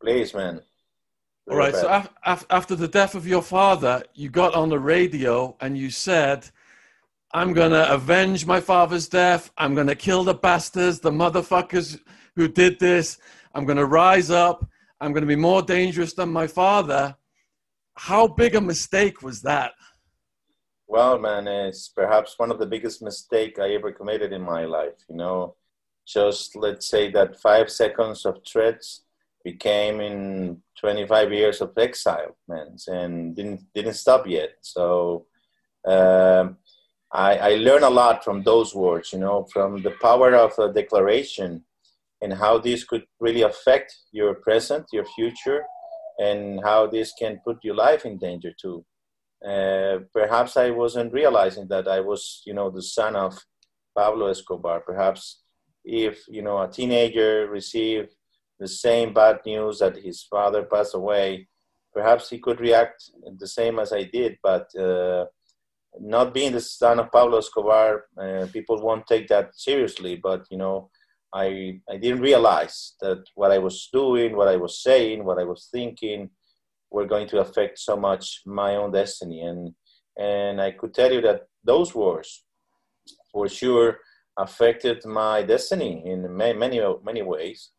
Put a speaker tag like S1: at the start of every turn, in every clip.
S1: Please, man.
S2: All right. So af- af- after the death of your father, you got on the radio and you said, "I'm gonna avenge my father's death. I'm gonna kill the bastards, the motherfuckers who did this. I'm gonna rise up. I'm gonna be more dangerous than my father." How big a mistake was that?
S1: Well, man, it's perhaps one of the biggest mistake I ever committed in my life. You know, just let's say that five seconds of threats became in 25 years of exile, man, and didn't didn't stop yet. So um, I, I learned a lot from those words, you know, from the power of a declaration and how this could really affect your present, your future, and how this can put your life in danger too. Uh, perhaps I wasn't realizing that I was, you know, the son of Pablo Escobar. Perhaps if, you know, a teenager received the same bad news that his father passed away, perhaps he could react the same as I did. But uh, not being the son of Pablo Escobar, uh, people won't take that seriously. But, you know, I, I didn't realize that what I was doing, what I was saying, what I was thinking were going to affect so much my own destiny. And, and I could tell you that those words, for sure, affected my destiny in many, many, many ways,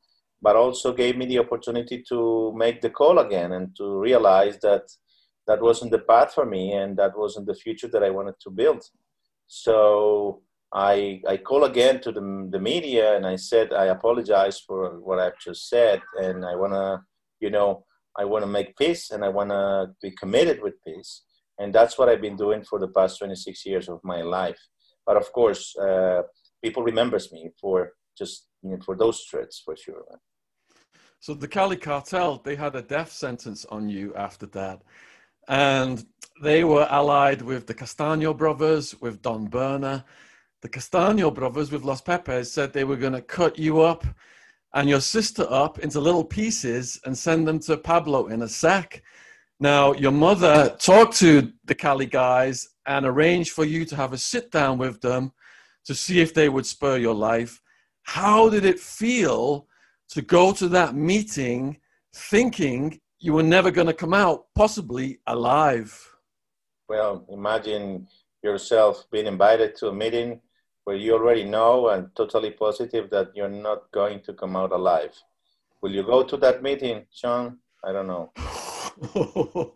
S1: but also gave me the opportunity to make the call again and to realize that that wasn't the path for me and that wasn't the future that I wanted to build. So I, I call again to the, the media and I said, I apologize for what I've just said. And I want to, you know, I want to make peace and I want to be committed with peace. And that's what I've been doing for the past 26 years of my life. But of course, uh, people remembers me for just, you know, for those threats for sure.
S2: So the Cali cartel, they had a death sentence on you after that. And they were allied with the Castaño brothers, with Don Berna the Castaño brothers with Los Pepes said they were going to cut you up and your sister up into little pieces and send them to Pablo in a sack. Now, your mother talked to the Cali guys and arranged for you to have a sit down with them to see if they would spur your life. How did it feel to go to that meeting thinking you were never going to come out, possibly alive?
S1: Well, imagine yourself being invited to a meeting where you already know and totally positive that you're not going to come out alive. Will you go to that meeting, Sean? I don't know.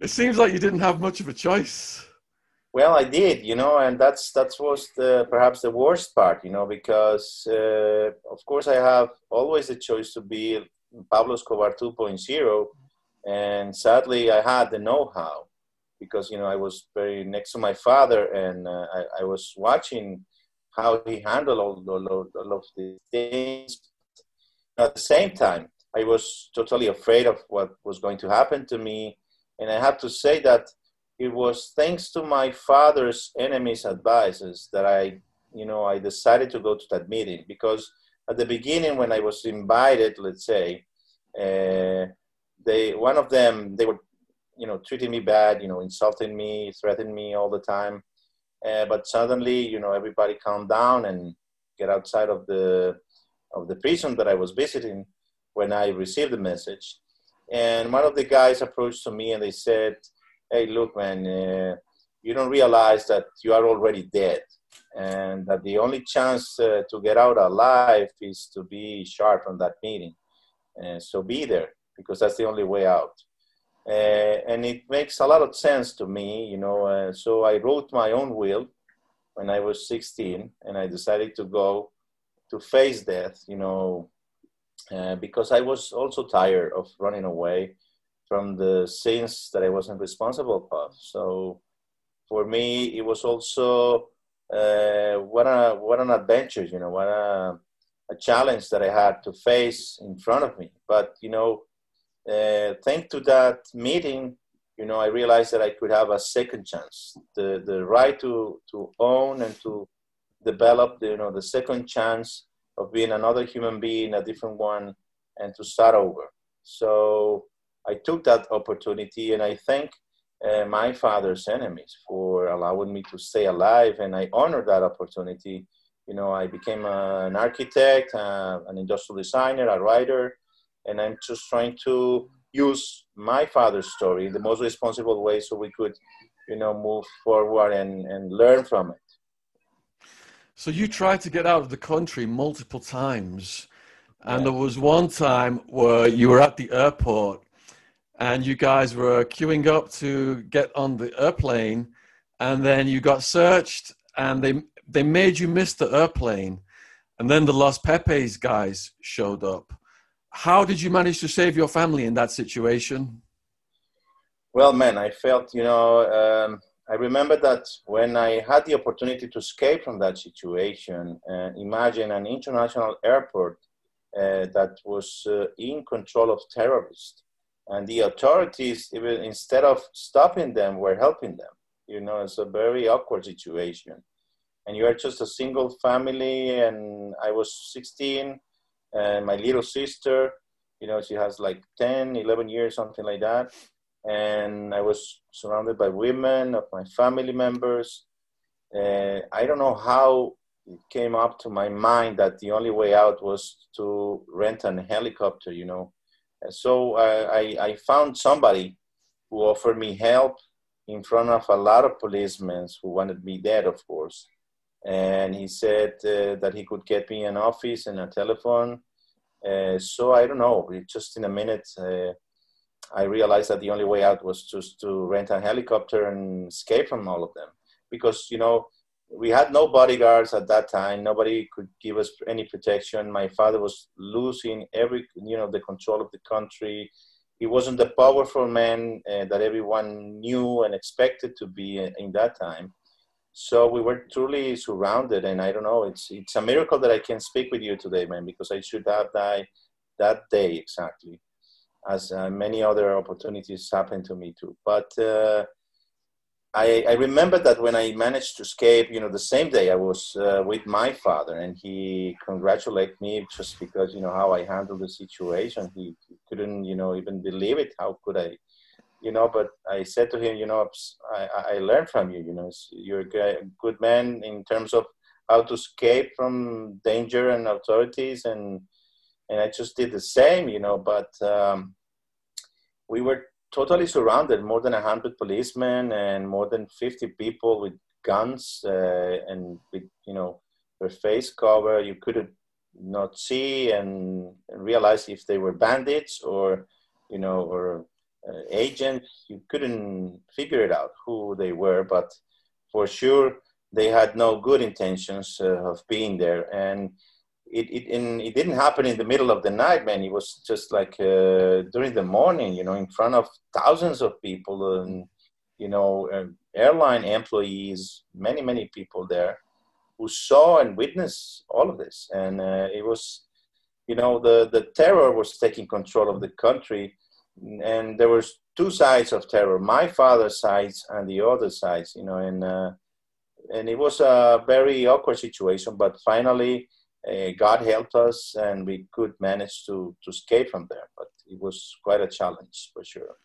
S2: it seems like you didn't have much of a choice.
S1: Well, I did, you know, and that's that was the, perhaps the worst part, you know, because uh, of course I have always the choice to be Pablo Escobar 2.0, and sadly I had the know-how because you know I was very next to my father, and uh, I, I was watching how he handled all, all, all of these things. At the same time, I was totally afraid of what was going to happen to me. And I have to say that it was thanks to my father's enemies' advices that I, you know, I decided to go to that meeting because at the beginning when I was invited, let's say, uh, they one of them they were, you know, treating me bad, you know, insulting me, threatening me all the time. Uh, but suddenly, you know, everybody calmed down and get outside of the of the prison that I was visiting when I received the message. And one of the guys approached to me and they said, "Hey, look, man, uh, you don't realize that you are already dead, and that the only chance uh, to get out alive is to be sharp on that meeting. And so be there because that's the only way out." Uh, and it makes a lot of sense to me, you know. Uh, so I wrote my own will when I was 16, and I decided to go to face death, you know, uh, because I was also tired of running away from the sins that I wasn't responsible for. So for me, it was also uh, what a what an adventure, you know, what a, a challenge that I had to face in front of me. But you know uh, thanks to that meeting, you know, I realized that I could have a second chance, the the right to to own and to develop, the, you know, the second chance of being another human being, a different one, and to start over. So I took that opportunity, and I thank uh, my father's enemies for allowing me to stay alive, and I honor that opportunity. You know, I became a, an architect, uh, an industrial designer, a writer, and I'm just trying to use my father's story in the most responsible way so we could, you know, move forward and, and learn from it.
S2: So you tried to get out of the country multiple times. And there was one time where you were at the airport and you guys were queuing up to get on the airplane and then you got searched and they they made you miss the airplane and then the Los Pepes guys showed up. How did you manage to save your family in that situation?
S1: Well, man, I felt, you know, um, I remember that when I had the opportunity to escape from that situation, uh, imagine an international airport uh, that was uh, in control of terrorists. And the authorities, even instead of stopping them, were helping them. You know, it's a very awkward situation. And you are just a single family, and I was 16, and my little sister, you know, she has like 10, 11 years, something like that and I was surrounded by women of my family members. Uh, I don't know how it came up to my mind that the only way out was to rent an helicopter, you know. And so I, I, I found somebody who offered me help in front of a lot of policemen who wanted me dead, of course. And he said uh, that he could get me an office and a telephone. Uh, so I don't know, just in a minute, uh, I realized that the only way out was just to rent a helicopter and escape from all of them. Because, you know, we had no bodyguards at that time. Nobody could give us any protection. My father was losing every, you know, the control of the country. He wasn't the powerful man uh, that everyone knew and expected to be in that time. So we were truly surrounded, and I don't know. It's it's a miracle that I can speak with you today, man, because I should have died that day exactly as uh, many other opportunities happened to me too. But uh, I, I, remember that when I managed to escape, you know, the same day I was uh, with my father, and he congratulated me just because you know how I handled the situation. He, couldn't, you know, even believe it. How could I? You know, but I said to him, you know, I, I learned from you. You know, you're a good man in terms of how to escape from danger and authorities and and I just did the same, you know. But um, we were totally surrounded, more than hundred policemen and more than fifty people with guns uh, and with you know their face cover. You couldn't not see and, and realize if they were bandits or you know or uh, agents. You couldn't figure it out who they were, but for sure they had no good intentions uh, of being there and it it, in, it didn't happen in the middle of the night, man. It was just like uh, during the morning, you know, in front of thousands of people and you know, uh, airline employees, many many people there, who saw and witnessed all of this, and uh, it was, you know, the the terror was taking control of the country, and there was two sides of terror: my father's sides and the other sides, you know, and uh, and it was a very awkward situation, but finally uh, God helped us and we could manage to, to escape from there. But it was quite a challenge for sure.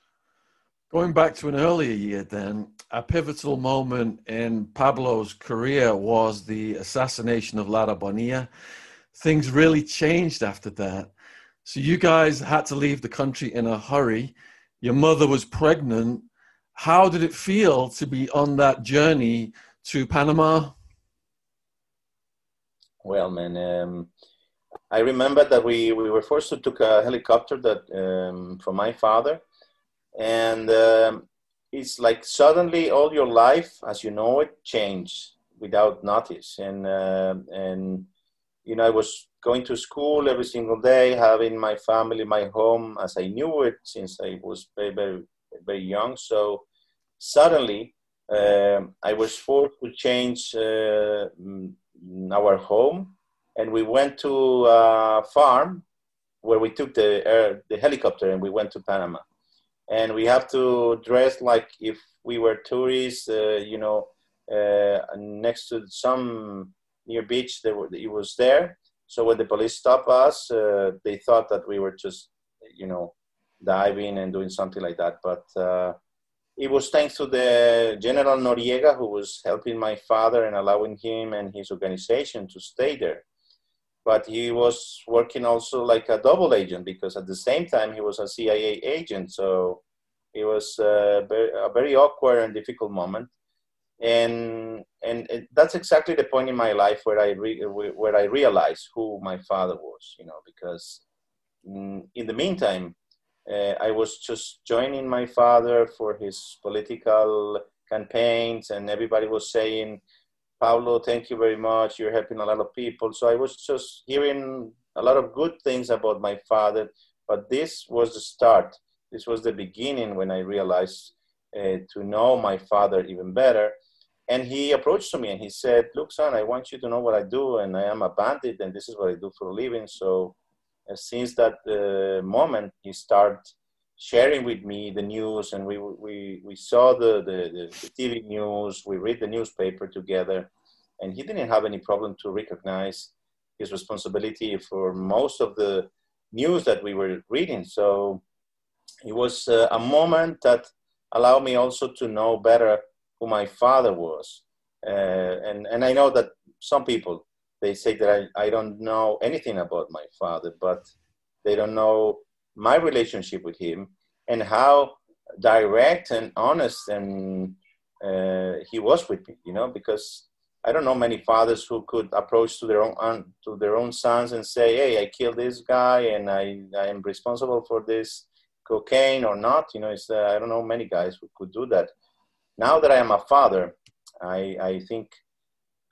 S2: Going back to an earlier year, then, a pivotal moment in Pablo's career was the assassination of Lara Bonilla. Things really changed after that. So, you guys had to leave the country in a hurry. Your mother was pregnant. How did it feel to be on that journey to Panama?
S1: Well, man, um, I remember that we, we were forced to took a helicopter that um, from my father, and um, it's like suddenly all your life, as you know it, changed without notice. And uh, and you know, I was going to school every single day, having my family, my home, as I knew it since I was very very very young. So suddenly, um, I was forced to change. Uh, our home, and we went to a farm where we took the air, the helicopter and we went to Panama. And we have to dress like if we were tourists, uh, you know, uh, next to some near beach. There were, it was there. So when the police stopped us, uh, they thought that we were just, you know, diving and doing something like that. But uh, it was thanks to the General Noriega who was helping my father and allowing him and his organization to stay there. but he was working also like a double agent because at the same time he was a CIA agent. So it was a very, a very awkward and difficult moment. And and that's exactly the point in my life where I re, where I realized who my father was, you know, because mm, in the meantime, uh, I was just joining my father for his political campaigns, and everybody was saying Pablo, thank you very much. You're helping a lot of people. So I was just hearing a lot of good things about my father, but this was the start. This was the beginning when I realized uh, to know my father even better. And he approached to me and he said, Look, son, I want you to know what I do, and I am a bandit, and this is what I do for a living. So uh, since that uh, moment, he started sharing with me the news and we we we saw the, the, the tv news we read the newspaper together and he didn't have any problem to recognize his responsibility for most of the news that we were reading. So it was uh, a moment that allowed me also to know better who my father was. Uh, and and i know that some people they say that I, I don't know anything about my father but they don't know my relationship with him and how direct and honest and uh, he was with me you know because i don't know many fathers who could approach to their own to their own sons and say hey i killed this guy and i i am responsible for this cocaine or not you know it's uh, i don't know many guys who could do that. Now that i am a father i i think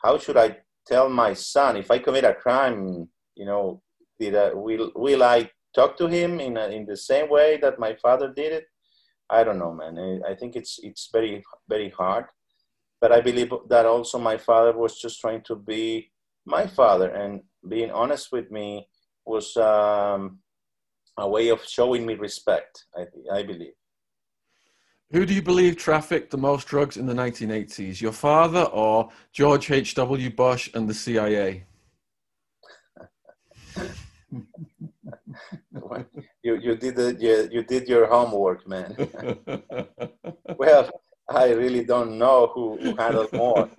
S1: how should i tell my son if i commit a crime you know did I, will will i talk to him in a, in the same way that my father did it? I don't know man. I think it's it's very very hard. But i believe that also my father was just trying to be my father and being honest with me was um, a way of showing me respect i, I believe
S2: who do you believe trafficked the most drugs in the 1980s your father or george h.w bush and the cia
S1: you you did the, you, you did your homework, man. well, I really don't know who, who handled more,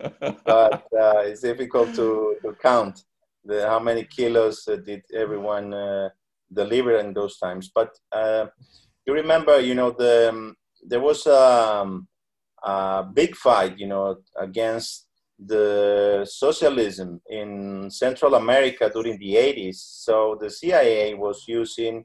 S1: but uh, it's difficult to, to count the, how many kilos uh, did everyone uh, deliver in those times. But uh, you remember, you know, the um, there was um, a big fight, you know, against the socialism in Central America during the 80s. So the CIA was using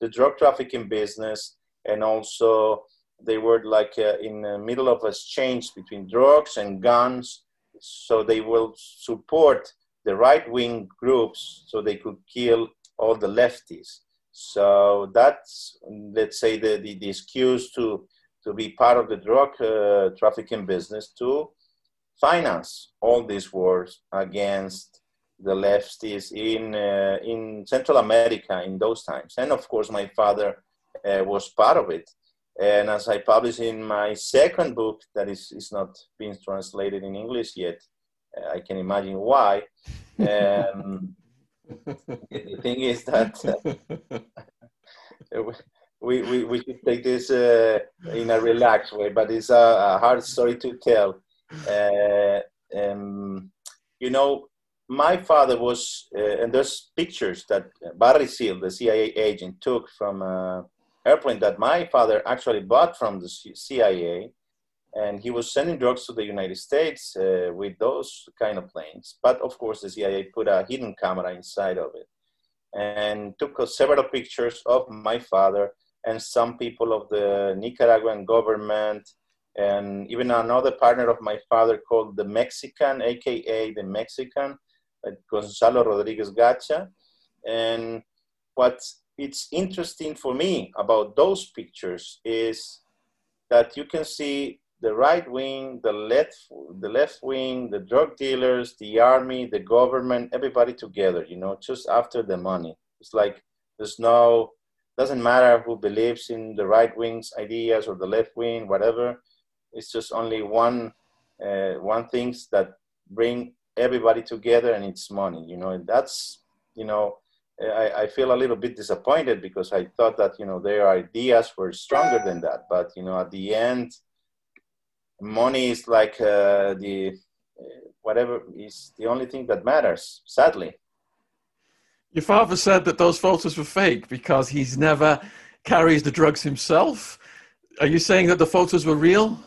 S1: the drug trafficking business and also they were like uh, in the middle of exchange between drugs and guns. So they will support the right wing groups so they could kill all the lefties. So that's, let's say, the, the, the excuse to, to be part of the drug uh, trafficking business to finance all these wars against the leftists in uh, in Central America in those times. And of course, my father uh, was part of it. And as I published in my second book, that is, is not being translated in English yet, uh, I can imagine why. Um, the thing is that uh, we, we, we should take this uh, in a relaxed way, but it's a, a hard story to tell uh, um, you know, my father was, uh, and there's pictures that Barry Seal, the CIA agent, took from an airplane that my father actually bought from the CIA. And he was sending drugs to the United States uh, with those kind of planes. But of course, the CIA put a hidden camera inside of it and took several pictures of my father and some people of the Nicaraguan government and even another partner of my father called the Mexican, aka the Mexican, uh, Gonzalo Rodriguez Gacha. And what it's interesting for me about those pictures is that you can see the right wing, the left, the left wing, the drug dealers, the army, the government, everybody together. You know, just after the money. It's like there's no doesn't matter who believes in the right wing's ideas or the left wing, whatever. It's just only one uh, one things that bring everybody together and it's money you know and that's you know I, I feel a little bit disappointed because i thought that you know their ideas were stronger than that but you know at the end money is like uh, the uh, whatever is the only thing that matters sadly
S2: Your father said that those photos were fake because he's never carries the drugs himself. Are you saying that the photos were real?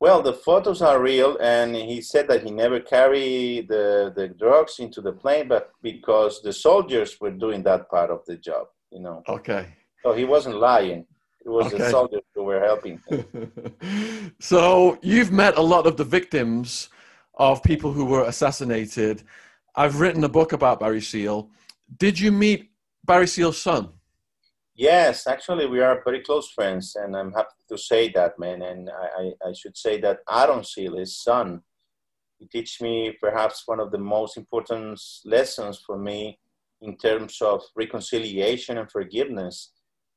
S1: Well, the photos are real, and he said that he never carried the, the drugs into the plane, but because the soldiers were doing that part of the job, you know.
S2: Okay.
S1: So he wasn't lying. It was okay. the soldiers who were helping. Him.
S2: So you've met a lot of the victims of people who were assassinated. I've written a book about Barry Seal. Did you meet Barry Seal's son?
S1: Yes, actually, we are very close friends, and I'm happy to say that, man. And I, I should say that Aaron Seal, his son, he teach me perhaps one of the most important lessons for me in terms of reconciliation and forgiveness.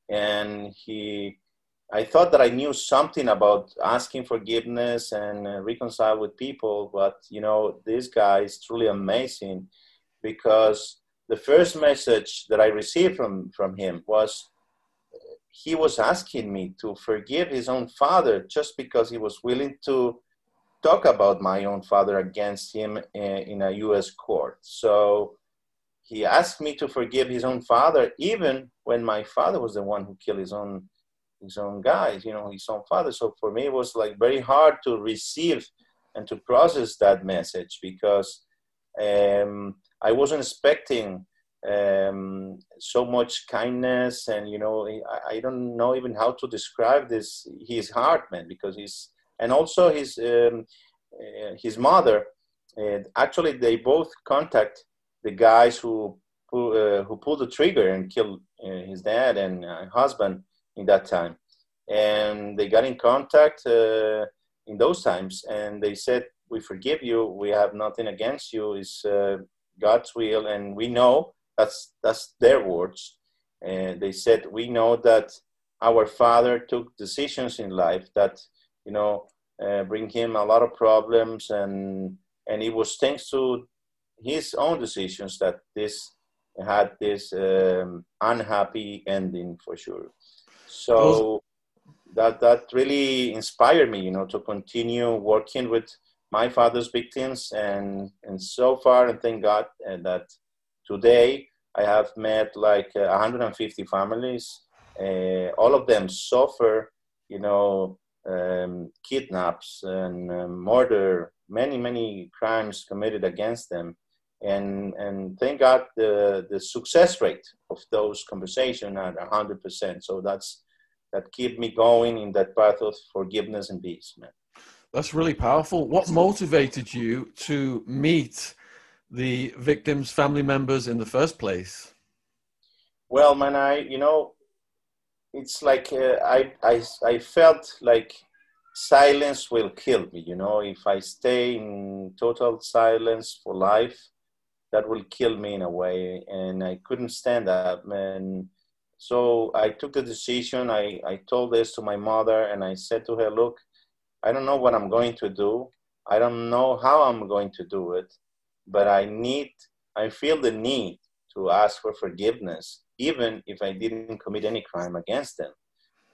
S1: And he, I thought that I knew something about asking forgiveness and uh, reconcile with people, but you know, this guy is truly amazing because the first message that I received from, from him was he was asking me to forgive his own father just because he was willing to talk about my own father against him in, a US court. So he asked me to forgive his own father, even when my father was the one who killed his own his own guys, you know, his own father. So for me, it was like very hard to receive and to process that message because um, I wasn't expecting um, so much kindness and you know I, I, don't know even how to describe this his heart man because he's and also his um, uh, his mother uh, actually they both contact the guys who who, uh, who pulled the trigger and killed uh, his dad and uh, husband in that time and they got in contact uh, in those times and they said we forgive you we have nothing against you it's god's will and we know that's that's their words. And they said, we know that our father took decisions in life that you know uh, bring him a lot of problems, and and it was thanks to his own decisions that this had this um, unhappy ending for sure. So that that really inspired me, you know, to continue working with my father's victims, and and so far, and thank God and that Today, I have met like uh, 150 families. Uh, all of them suffer, you know, um, kidnaps and uh, murder, many, many crimes committed against them. And, and thank God the, the success rate of those conversations are 100%. So that's, that keep me going in that path of forgiveness and peace, man.
S2: That's really powerful. What motivated you to meet the victims' family members in the first place?
S1: Well, man, I you know, it's like uh, I, I I felt like silence will kill me. You know, if I stay in total silence for life, that will kill me in a way, and I couldn't stand that, man. So I took the decision. I, I told this to my mother, and I said to her, "Look, I don't know what I'm going to do. I don't know how I'm going to do it, but I need, I feel the need to ask for forgiveness, even if I didn't commit any crime against them.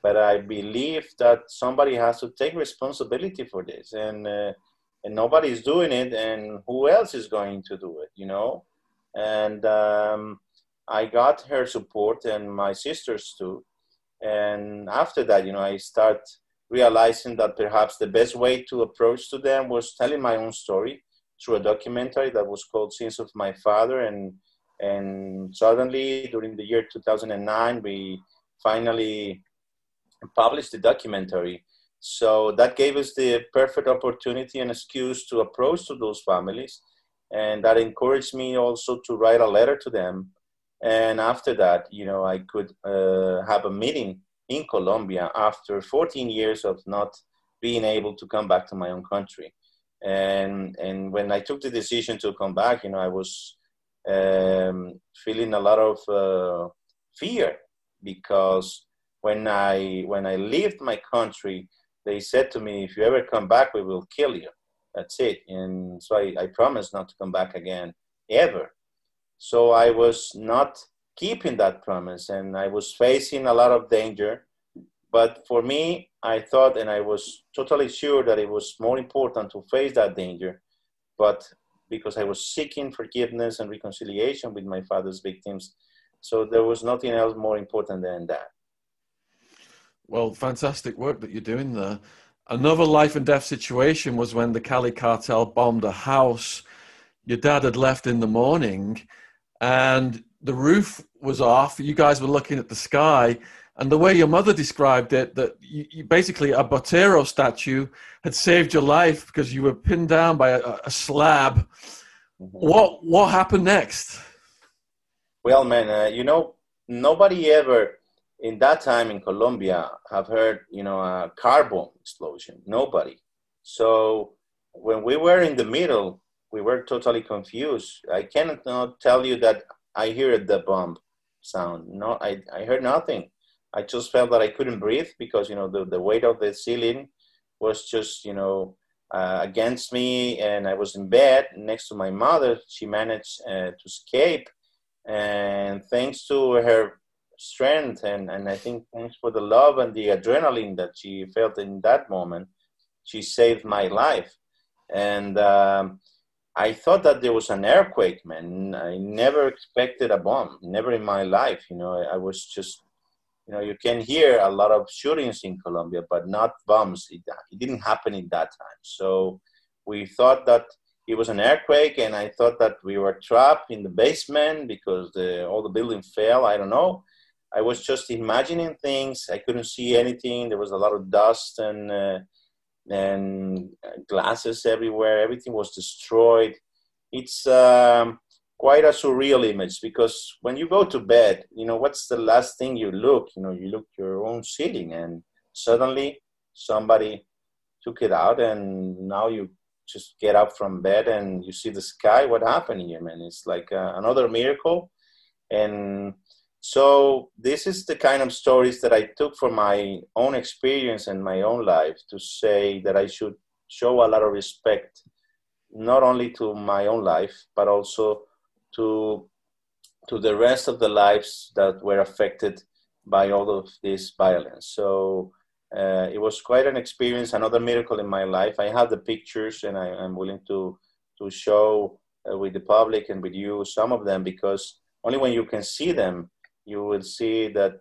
S1: But I believe that somebody has to take responsibility for this, and uh, and nobody's doing it, and who else is going to do it? You know, and um, I got her support and my sisters too. And after that, you know, I start realizing that perhaps the best way to approach to them was telling my own story through a documentary that was called Sins of My Father. And, and suddenly, during the year 2009, we finally published the documentary. So that gave us the perfect opportunity and excuse to approach to those families. And that encouraged me also to write a letter to them. And after that, you know, I could uh, have a meeting in Colombia after 14 years of not being able to come back to my own country and and when I took the decision to come back, you know, I was um, feeling a lot of uh, fear because when I when I left my country, they said to me, "If you ever come back, we will kill you." That's it. And so I, I promised not to come back again ever. So I was not keeping that promise, and I was facing a lot of danger. But for me, I thought, and I was totally sure that it was more important to face that danger. But because I was seeking forgiveness and reconciliation with my father's victims. So there was nothing else more important than that.
S2: Well, fantastic work that you're doing there. Another life and death situation was when the Cali cartel bombed a house your dad had left in the morning and the roof was off. You guys were looking at the sky. And the way your mother described it, that you, you basically a Botero statue had saved your life because you were pinned down by a, a slab. Mm-hmm. What what happened next?
S1: Well, man, uh, you know, nobody ever in that time in Colombia have heard, you know, a car bomb explosion. Nobody. So when we were in the middle, we were totally confused. I cannot tell you that I heard the bomb sound. No, I, I heard nothing. I just felt that I couldn't breathe because, you know, the, the weight of the ceiling was just, you know, uh, against me. And I was in bed next to my mother. She managed uh, to escape. And thanks to her strength and, and I think thanks for the love and the adrenaline that she felt in that moment, she saved my life. And um, I thought that there was an earthquake, man. I never expected a bomb, never in my life. You know, I was just, you know, you can hear a lot of shootings in Colombia, but not bombs. It, it didn't happen in that time. So we thought that it was an earthquake, and I thought that we were trapped in the basement because the, all the building fell. I don't know. I was just imagining things. I couldn't see anything. There was a lot of dust and uh, and glasses everywhere. Everything was destroyed. It's um, quite a surreal image because when you go to bed, you know what's the last thing you look? You know, you look your own ceiling, and suddenly somebody took it out, and now you just get up from bed and you see the sky. What happened here, man? It's like uh, another miracle, and so this is the kind of stories that I took from my own experience and my own life to say that I should show a lot of respect, not only to my own life, but also to to the rest of the lives that were affected by all of this violence. So uh, it was quite an experience, another miracle in my life. I have the pictures, and I, am willing to to show uh, with the public and with you some of them because only when you can see them you will see that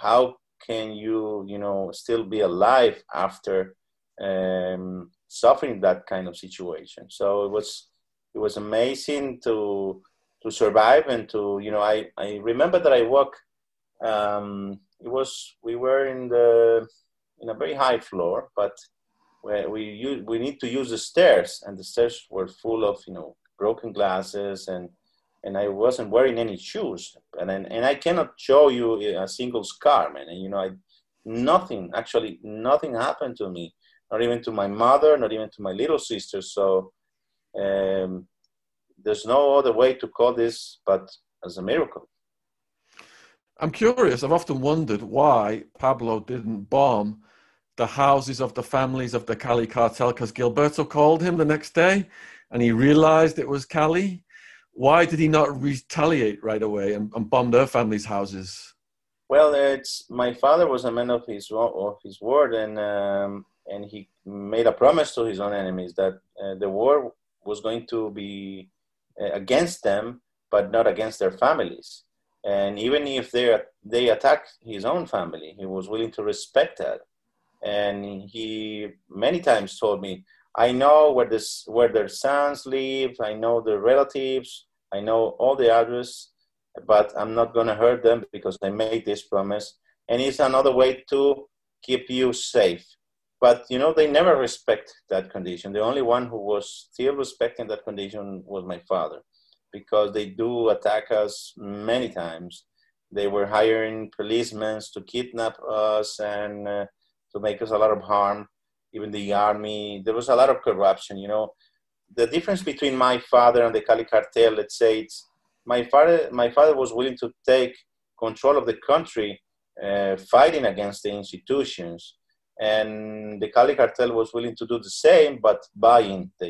S1: how can you you know still be alive after um, suffering that kind of situation. So it was it was amazing to to survive and to you know i i remember that i walk um, it was we were in the in a very high floor but where we use, we need to use the stairs and the stairs were full of you know broken glasses and and I wasn't wearing any shoes, and and I cannot show you a single scar, man. And you know, I, nothing actually, nothing happened to me, not even to my mother, not even to my little sister. So um, there's no other way to call this but as a miracle.
S2: I'm curious. I've often wondered why Pablo didn't bomb the houses of the families of the Cali cartel because Gilberto called him the next day and he realized it was Cali why did he not retaliate right away and, and bomb their families' houses?
S1: Well, it's my father was a man of his of his word, and um, and he made a promise to his own enemies that uh, the war was going to be uh, against them, but not against their families. And even if they they attacked his own family, he was willing to respect that. And he many times told me, I know where this where their sons live. I know their relatives. I know all the address, but I'm not gonna hurt them because I made this promise. And it's another way to keep you safe. But you know, they never respect that condition. The only one who was still respecting that condition was my father, because they do attack us many times. They were hiring policemen to kidnap us and uh, to make us a lot of harm even the army. There was a lot of corruption. You know, the difference between my father and the Cali cartel. Let's say it's my father. My father was willing to take control of the country, uh, fighting against the institutions, and the Cali cartel was willing to do the same, but buying the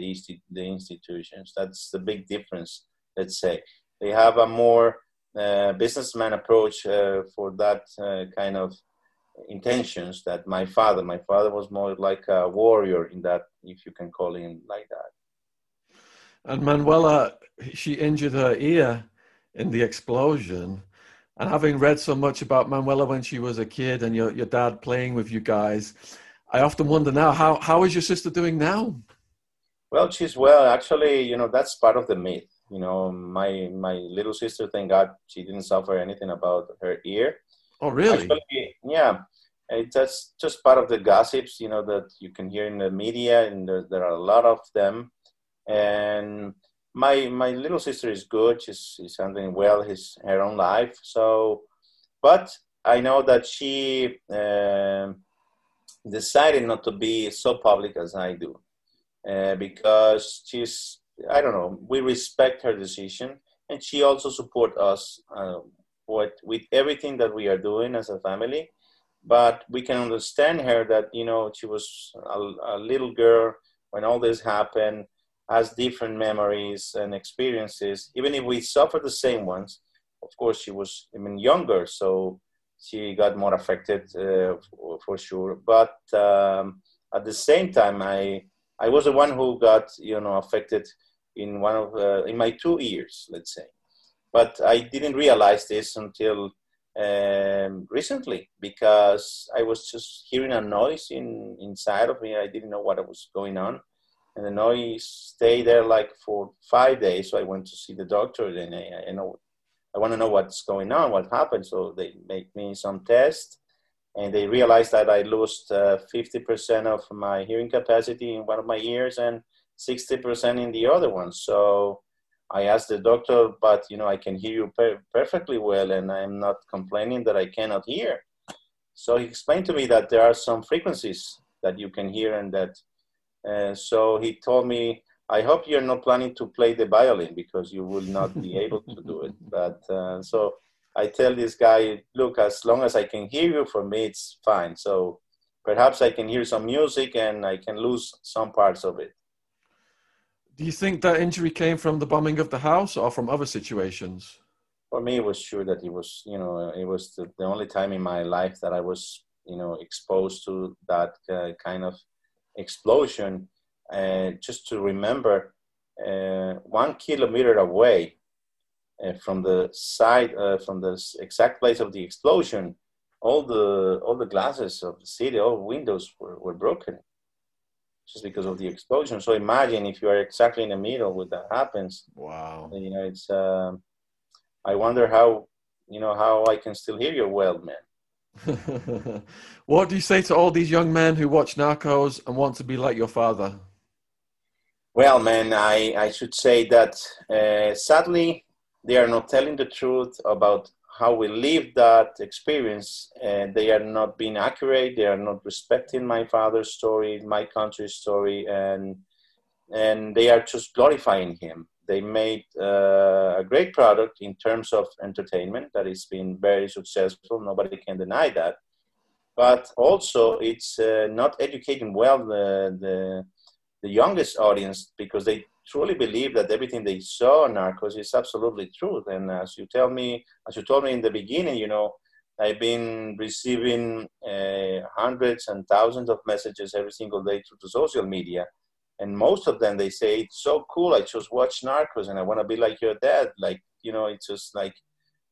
S1: the institutions. That's the big difference. Let's say they have a more uh, businessman approach uh, for that uh, kind of intentions that my father my father was more like a warrior in that if you can call him like that
S2: And Manuela, she injured her ear in the explosion. And having read so much about Manuela when she was a kid and your, your dad playing with you guys, I often wonder now, how, how is your sister doing now?
S1: Well, she's well. Actually, you know, that's part of the myth. You know, my my little sister, thank God, she didn't suffer anything about her ear.
S2: Oh, really?
S1: Actually, yeah. It's just, just part of the gossips, you know, that you can hear in the media, and there, there are a lot of them. And my my little sister is good. She's, she's handling well his her own life. So, but I know that she uh, decided not to be so public as I do, uh, because she's I don't know. We respect her decision, and she also support us uh, with with everything that we are doing as a family. But we can understand her that you know she was a, a little girl when all this happened has different memories and experiences, even if we suffer the same ones. Of course, she was even younger, so she got more affected uh, for, sure. But um, at the same time, I I was the one who got you know affected in one of uh, in my two ears, let's say. But I didn't realize this until um, recently because I was just hearing a noise in inside of me. I didn't know what was going on, and then I stayed there like for five days. So I went to see the doctor, and I, I know I want to know what's going on, what happened. So they make me some tests, and they realized that I lost uh, 50% of my hearing capacity in one of my ears and 60% in the other one. So I asked the doctor, but you know, I can hear you per- perfectly well, and I'm not complaining that I cannot hear. So he explained to me that there are some frequencies that you can hear, and that uh, so he told me, I hope you're not planning to play the violin because you will not be able to do it. But uh, so I tell this guy, look, as long as I can hear you, for me, it's fine. So perhaps I can hear some music and I can lose some parts of it.
S2: Do you think that injury came from the bombing of the house or from other situations?
S1: For me, it was sure that it was, you know, it was the, the only time in my life that I was, you know, exposed to that uh, kind of explosion. Uh, just to remember, uh, one kilometer away uh, from the side, uh, from the exact place of the explosion, all the all the glasses of the city, all windows were, were broken, just because of the explosion. So imagine if you are exactly in the middle when that happens.
S2: Wow.
S1: You know, it's. Uh, I wonder how you know how I can still hear you well, man.
S2: what do you say to all these young men who watch Narcos and want to be like your father?
S1: Well, man, I, I should say that uh, sadly, they are not telling the truth about how we live that experience. And they are not being accurate. They are not respecting my father's story, my country's story, and and they are just glorifying him they made uh, a great product in terms of entertainment that has been very successful. Nobody can deny that. But also, it's uh, not educating well the, the, the youngest audience because they truly believe that everything they saw in Narcos is absolutely true. And as you tell me, as you told me in the beginning, you know, I've been receiving uh, hundreds and thousands of messages every single day through the social media and most of them they say it's so cool. I just watch narcos and i want to be like your dad. Like you know it's just like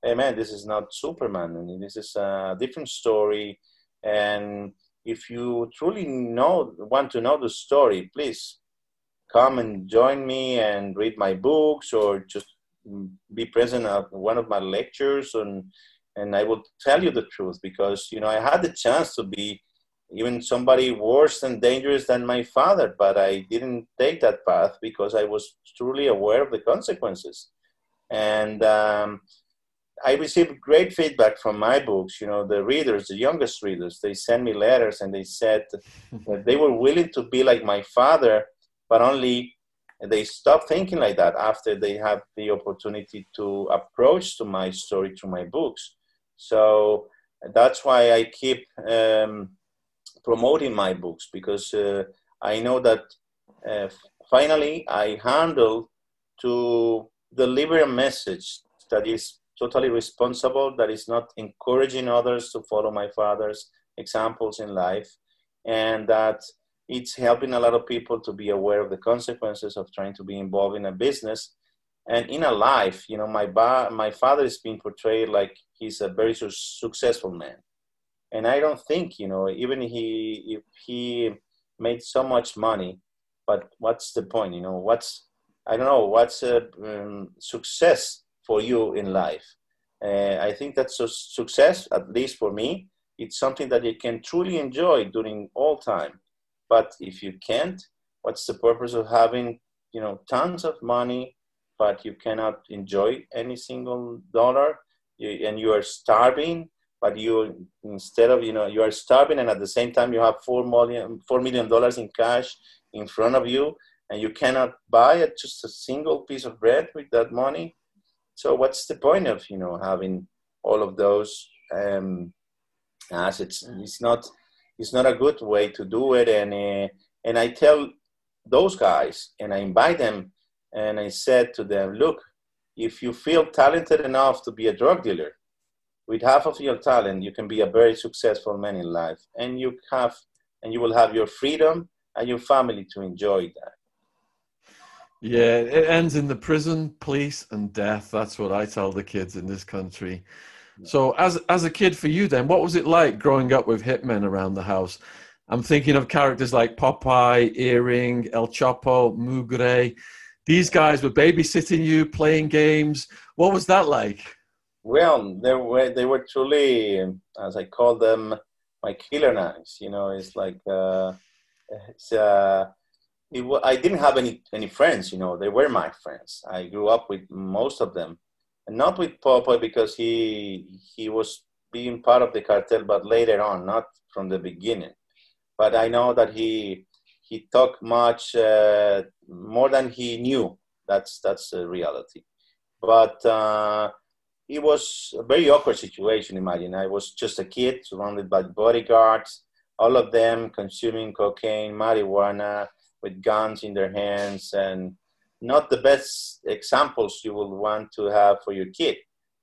S1: hey man this is not superman. And this is a different story. And if you truly know want to know the story please come and join me and read my books or just be present at one of my lectures and and i will tell you the truth because you know i had the chance to be even somebody worse and dangerous than my father, but I didn't take that path because I was truly aware of the consequences. And um, I received great feedback from my books. You know, the readers, the youngest readers, they sent me letters and they said that they were willing to be like my father, but only they stopped thinking like that after they had the opportunity to approach to my story through my books. So that's why I keep um, promoting my books because uh, I know that uh, finally I handle to deliver a message that is totally responsible, that is not encouraging others to follow my father's examples in life, and that it's helping a lot of people to be aware of the consequences of trying to be involved in a business and in a life. You know, my ba- my father is being portrayed like he's a very su- successful man, and I don't think you know even he if he made so much money, but what's the point? You know, what's I don't know what's a um, success for you in life. Uh, I think that's a success, at least for me. It's something that you can truly enjoy during all time. But if you can't, what's the purpose of having you know tons of money, but you cannot enjoy any single dollar, you, and you are starving? But you instead of you know you are starving, and at the same time you have four million four million dollars in cash in front of you, and you cannot buy it, just a single piece of bread with that money so what's the point of you know having all of those um, assets? It's not it's not a good way to do it. And uh, and I tell those guys, and I invite them, and I said to them, look, if you feel talented enough to be a drug dealer, with half of your talent, you can be a very successful man in life, and you have and you will have your freedom and your family to enjoy that.
S2: Yeah, it ends in the prison, police, and death. That's what I tell the kids in this country. So, as as a kid for you, then, what was it like growing up with hitmen around the house? I'm thinking of characters like Popeye, Earring, El Chopo, Mugre. These guys were babysitting you, playing games. What was that like?
S1: Well, they were they were truly, as I call them, my killer knives. You know, it's like uh, it's. Uh, it, I didn't have any any friends. You know, they were my friends. I grew up with most of them, and not with Popeye because he he was being part of the cartel, but later on, not from the beginning. But I know that he he talked much uh, more than he knew. That's that's the reality. But uh, it was a very awkward situation. Imagine I was just a kid surrounded by bodyguards, all of them consuming cocaine, marijuana, with guns in their hands and not the best examples you would want to have for your kid.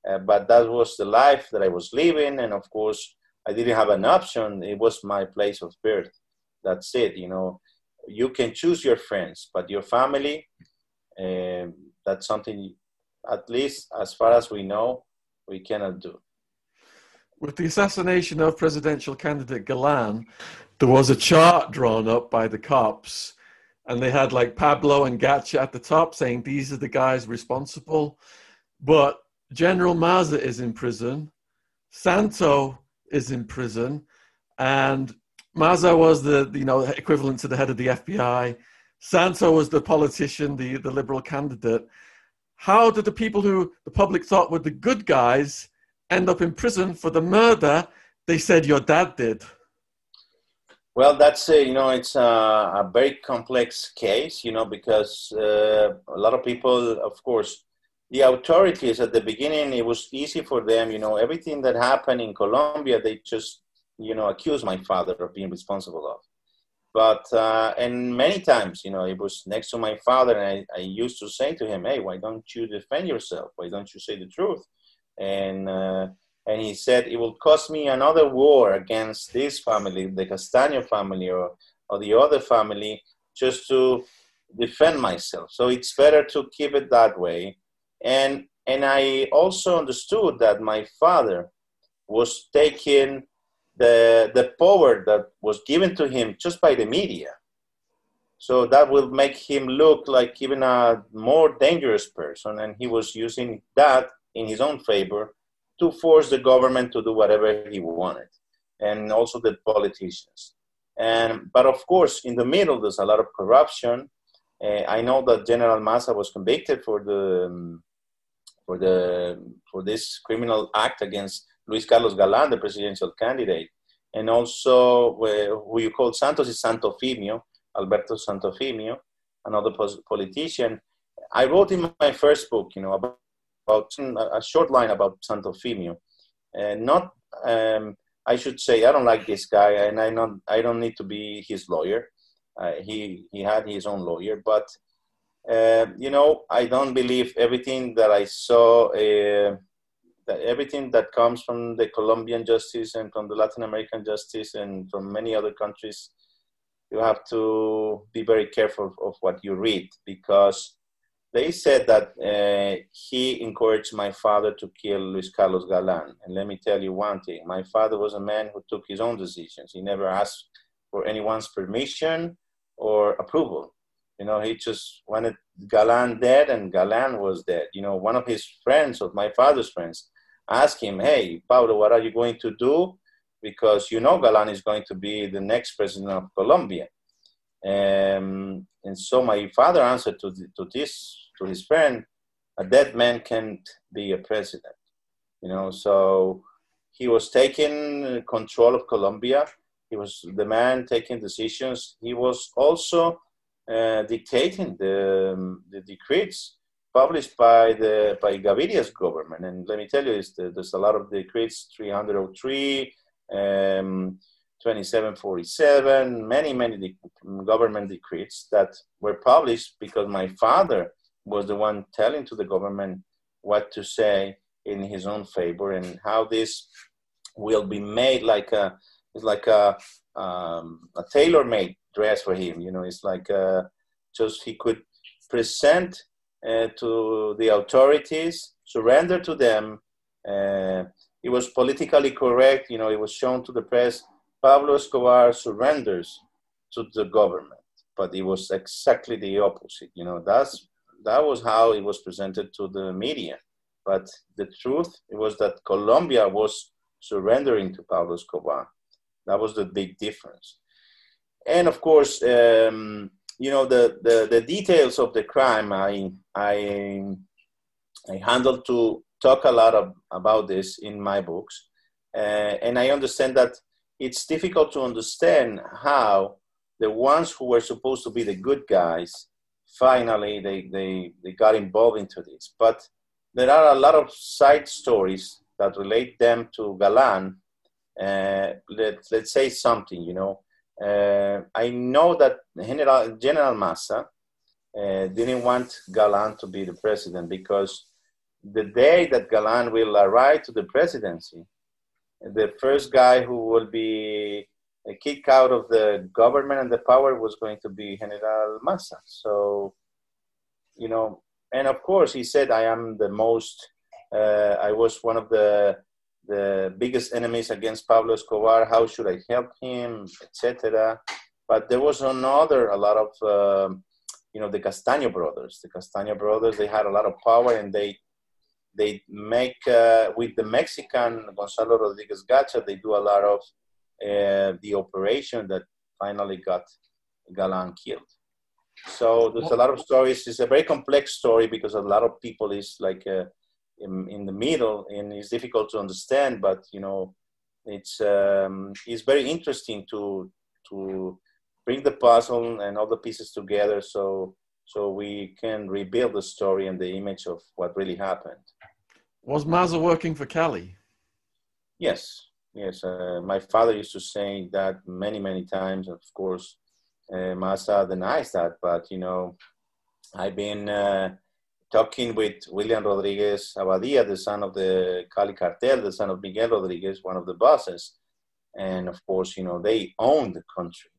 S1: Uh, but that was the life that I was living, and of course, I didn't have an option. It was my place of birth. That's it. You know, you can choose your friends, but your family, uh, that's something, at least as far as we know, we cannot do.
S2: With the assassination of presidential candidate Galan, there was a chart drawn up by the cops and they had like Pablo and Gacha at the top saying these are the guys responsible. But General Maza is in prison, Santo is in prison, and Maza was the you know equivalent to the head of the FBI. Santo was the politician, the, the liberal candidate. How did the people who the public thought were the good guys end up in prison for the murder they said your dad did?
S1: Well, that's uh, you know it's a, a, very complex case, you know, because uh, a lot of people, of course, the authorities at the beginning it was easy for them, you know, everything that happened in Colombia, they just you know accused my father of being responsible of. But uh, and many times, you know, it was next to my father, and I, I used to say to him, "Hey, why don't you defend yourself? Why don't you say the truth?" And uh, and he said it will cost me another war against this family, the Castaño family, or, or the other family, just to defend myself. So it's better to keep it that way. And and I also understood that my father was taking the the power that was given to him just by the media. So that will make him look like even a more dangerous person, and he was using that in his own favor to force the government to do whatever he wanted, and also the politicians. And but of course, in the middle, there's a lot of corruption. Uh, I know that General Maza was convicted for the um, for the for this criminal act against Luis Carlos Galan, the presidential candidate, and also uh, who you call Santos is Santofimio, Alberto Santofimio, another politician. I wrote in my first book, you know, about about a short line about Santofimio. Uh, not, um, I should say, I don't like this guy, and I not, I don't need to be his lawyer. Uh, he he had his own lawyer, but uh, you know, I don't believe everything that I saw. That everything that comes from the Colombian justice and from the Latin American justice and from many other countries you have to be very careful of what you read because they said that uh, he encouraged my father to kill Luis Carlos Galan. And let me tell you one thing my father was a man who took his own decisions. He never asked for anyone's permission or approval. You know, he just wanted Galan dead, and Galan was dead. You know, one of his friends, of my father's friends, asked him, Hey, Pablo, what are you going to do? Because you know Galan is going to be the next president of Colombia. Um, and so my father answered to, the, to this, to his friend, a dead man can't be a president. You know, so he was taking control of Colombia. He was the man taking decisions. He was also uh, dictating the, um, the decrees published by the by Gaviria's government. And let me tell you, the, there's a lot of decrees, 303, um, 2747, many, many de- government decrees that were published because my father was the one telling to the government what to say in his own favor and how this will be made like a it's like a um, a tailor-made dress for him you know it's like uh, just he could present uh, to the authorities surrender to them uh, it was politically correct you know it was shown to the press Pablo Escobar surrenders to the government, but it was exactly the opposite. You know, that's that was how it was presented to the media. But the truth it was that Colombia was surrendering to Pablo Escobar. That was the big difference. And of course, um, you know the, the, the details of the crime. I I I handled to talk a lot of, about this in my books, uh, and I understand that it's difficult to understand how the ones who were supposed to be the good guys finally they, they, they got involved into this but there are a lot of side stories that relate them to galan uh, let, let's say something you know i know that general, general maza uh, didn't want galan to be the president because the day that galan will arrive to the presidency the first guy who will be kicked out of the government and the power was going to be General Maza. So, you know, and of course he said, I am the most, uh, I was one of the the biggest enemies against Pablo Escobar. How should I help him, etc. But there was another, a lot of, um, you know, the Castaño brothers. The Castaño brothers, they had a lot of power and they they make uh, with the Mexican Gonzalo Rodriguez Gacha. They do a lot of uh, the operation that finally got Galan killed. So there's a lot of stories. It's a very complex story because a lot of people is like uh, in, in, the middle and it's difficult to understand. But you know, it's um, it's very interesting to to bring the puzzle and all the pieces together. So so we can rebuild the story and the image of what really happened.
S2: Was Maza working for Cali?
S1: Yes, yes. Uh, my father used to say that many, many times. Of course, uh, Maza denies that, but you know, I've been uh, talking with William Rodriguez Abadia, the son of the Cali cartel, the son of Miguel Rodriguez, one of the bosses, and of course, you know, they own the country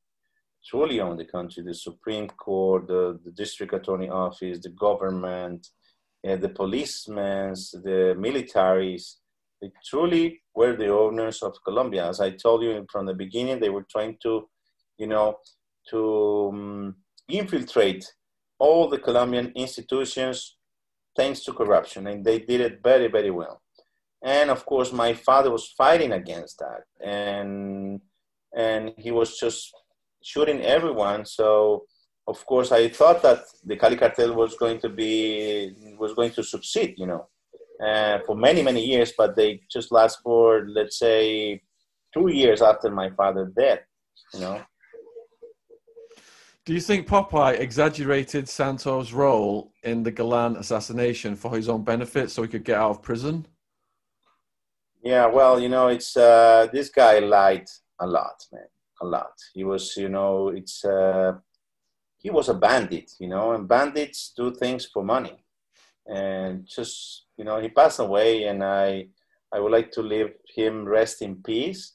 S1: truly own the country the Supreme Court, the, the district attorney office, the government, uh, the policemen, the militaries. They truly were the owners of Colombia. As I told you from the beginning, they were trying to, you know, to um, infiltrate all the Colombian institutions thanks to corruption, and they did it very, very well. And of course, my father was fighting against that, and and he was just shooting everyone. So of course I thought that the Cali cartel was going to be was going to succeed, you know, uh, for many many years, but they just last for let's say two years after my father dead, you know.
S2: Do you think Popeye exaggerated Santos' role in the Galan assassination for his own benefit so he could get out of prison?
S1: Yeah, well, you know, it's uh, this guy lied a lot, man a lot. He was, you know, it's uh, he was a bandit, you know, and bandits do things for money. And just, you know, he passed away, and I, I would like to leave him rest in peace.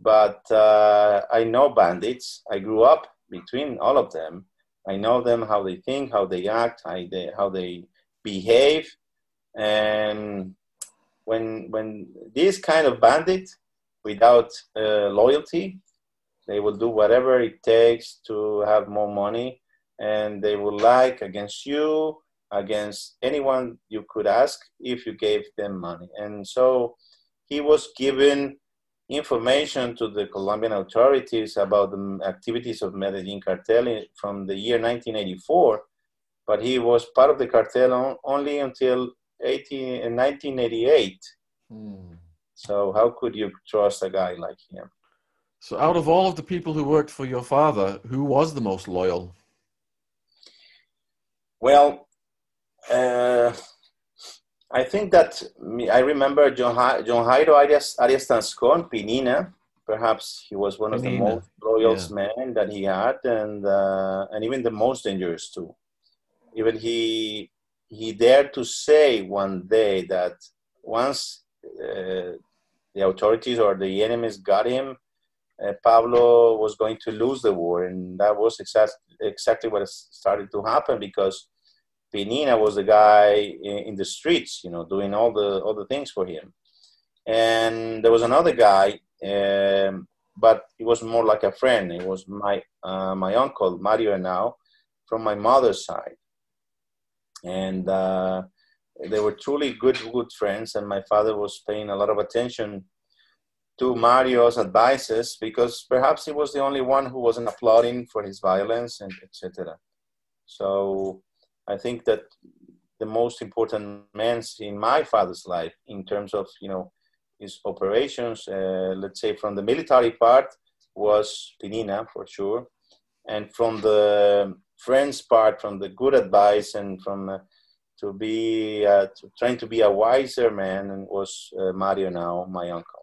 S1: But uh, I know bandits. I grew up between all of them. I know them, how they think, how they act, how they, how they behave. And when, when this kind of bandit without uh, loyalty, they will do whatever it takes to have more money and they will like against you, against anyone you could ask if you gave them money. And so he was given information to the Colombian authorities about the activities of Medellin cartel from the year 1984, but he was part of the cartel only until 18, 1988. Hmm. So how could you trust a guy like him?
S2: So out of all of the people who worked for your father, who was the most loyal?
S1: Well, uh, I think that I remember John, John Jairo Arias, Arias Tascón, Pinina. Perhaps he was one of the most loyal yeah. men that he had, and uh, and even the most dangerous too. Even he he dared to say one day that once uh, the authorities or the enemies got him, uh, Pablo was going to lose the war, and that was exact, exactly what started to happen because Pinina was the guy in, in, the streets, you know, doing all the all the things for him. And there was another guy, um, but he was more like a friend. It was my uh, my uncle Mario Henao, from my mother's side, and uh, they were truly good good friends. And my father was paying a lot of attention to Mario's advices because perhaps he was the only one who wasn't applauding for his violence and etc. So I think that the most important men in my father's life, in terms of you know his operations, uh, let's say from the military part, was Pinina for sure, and from the friends part, from the good advice and from uh, to be uh, to, trying to be a wiser man, was uh, Mario Henao, my uncle.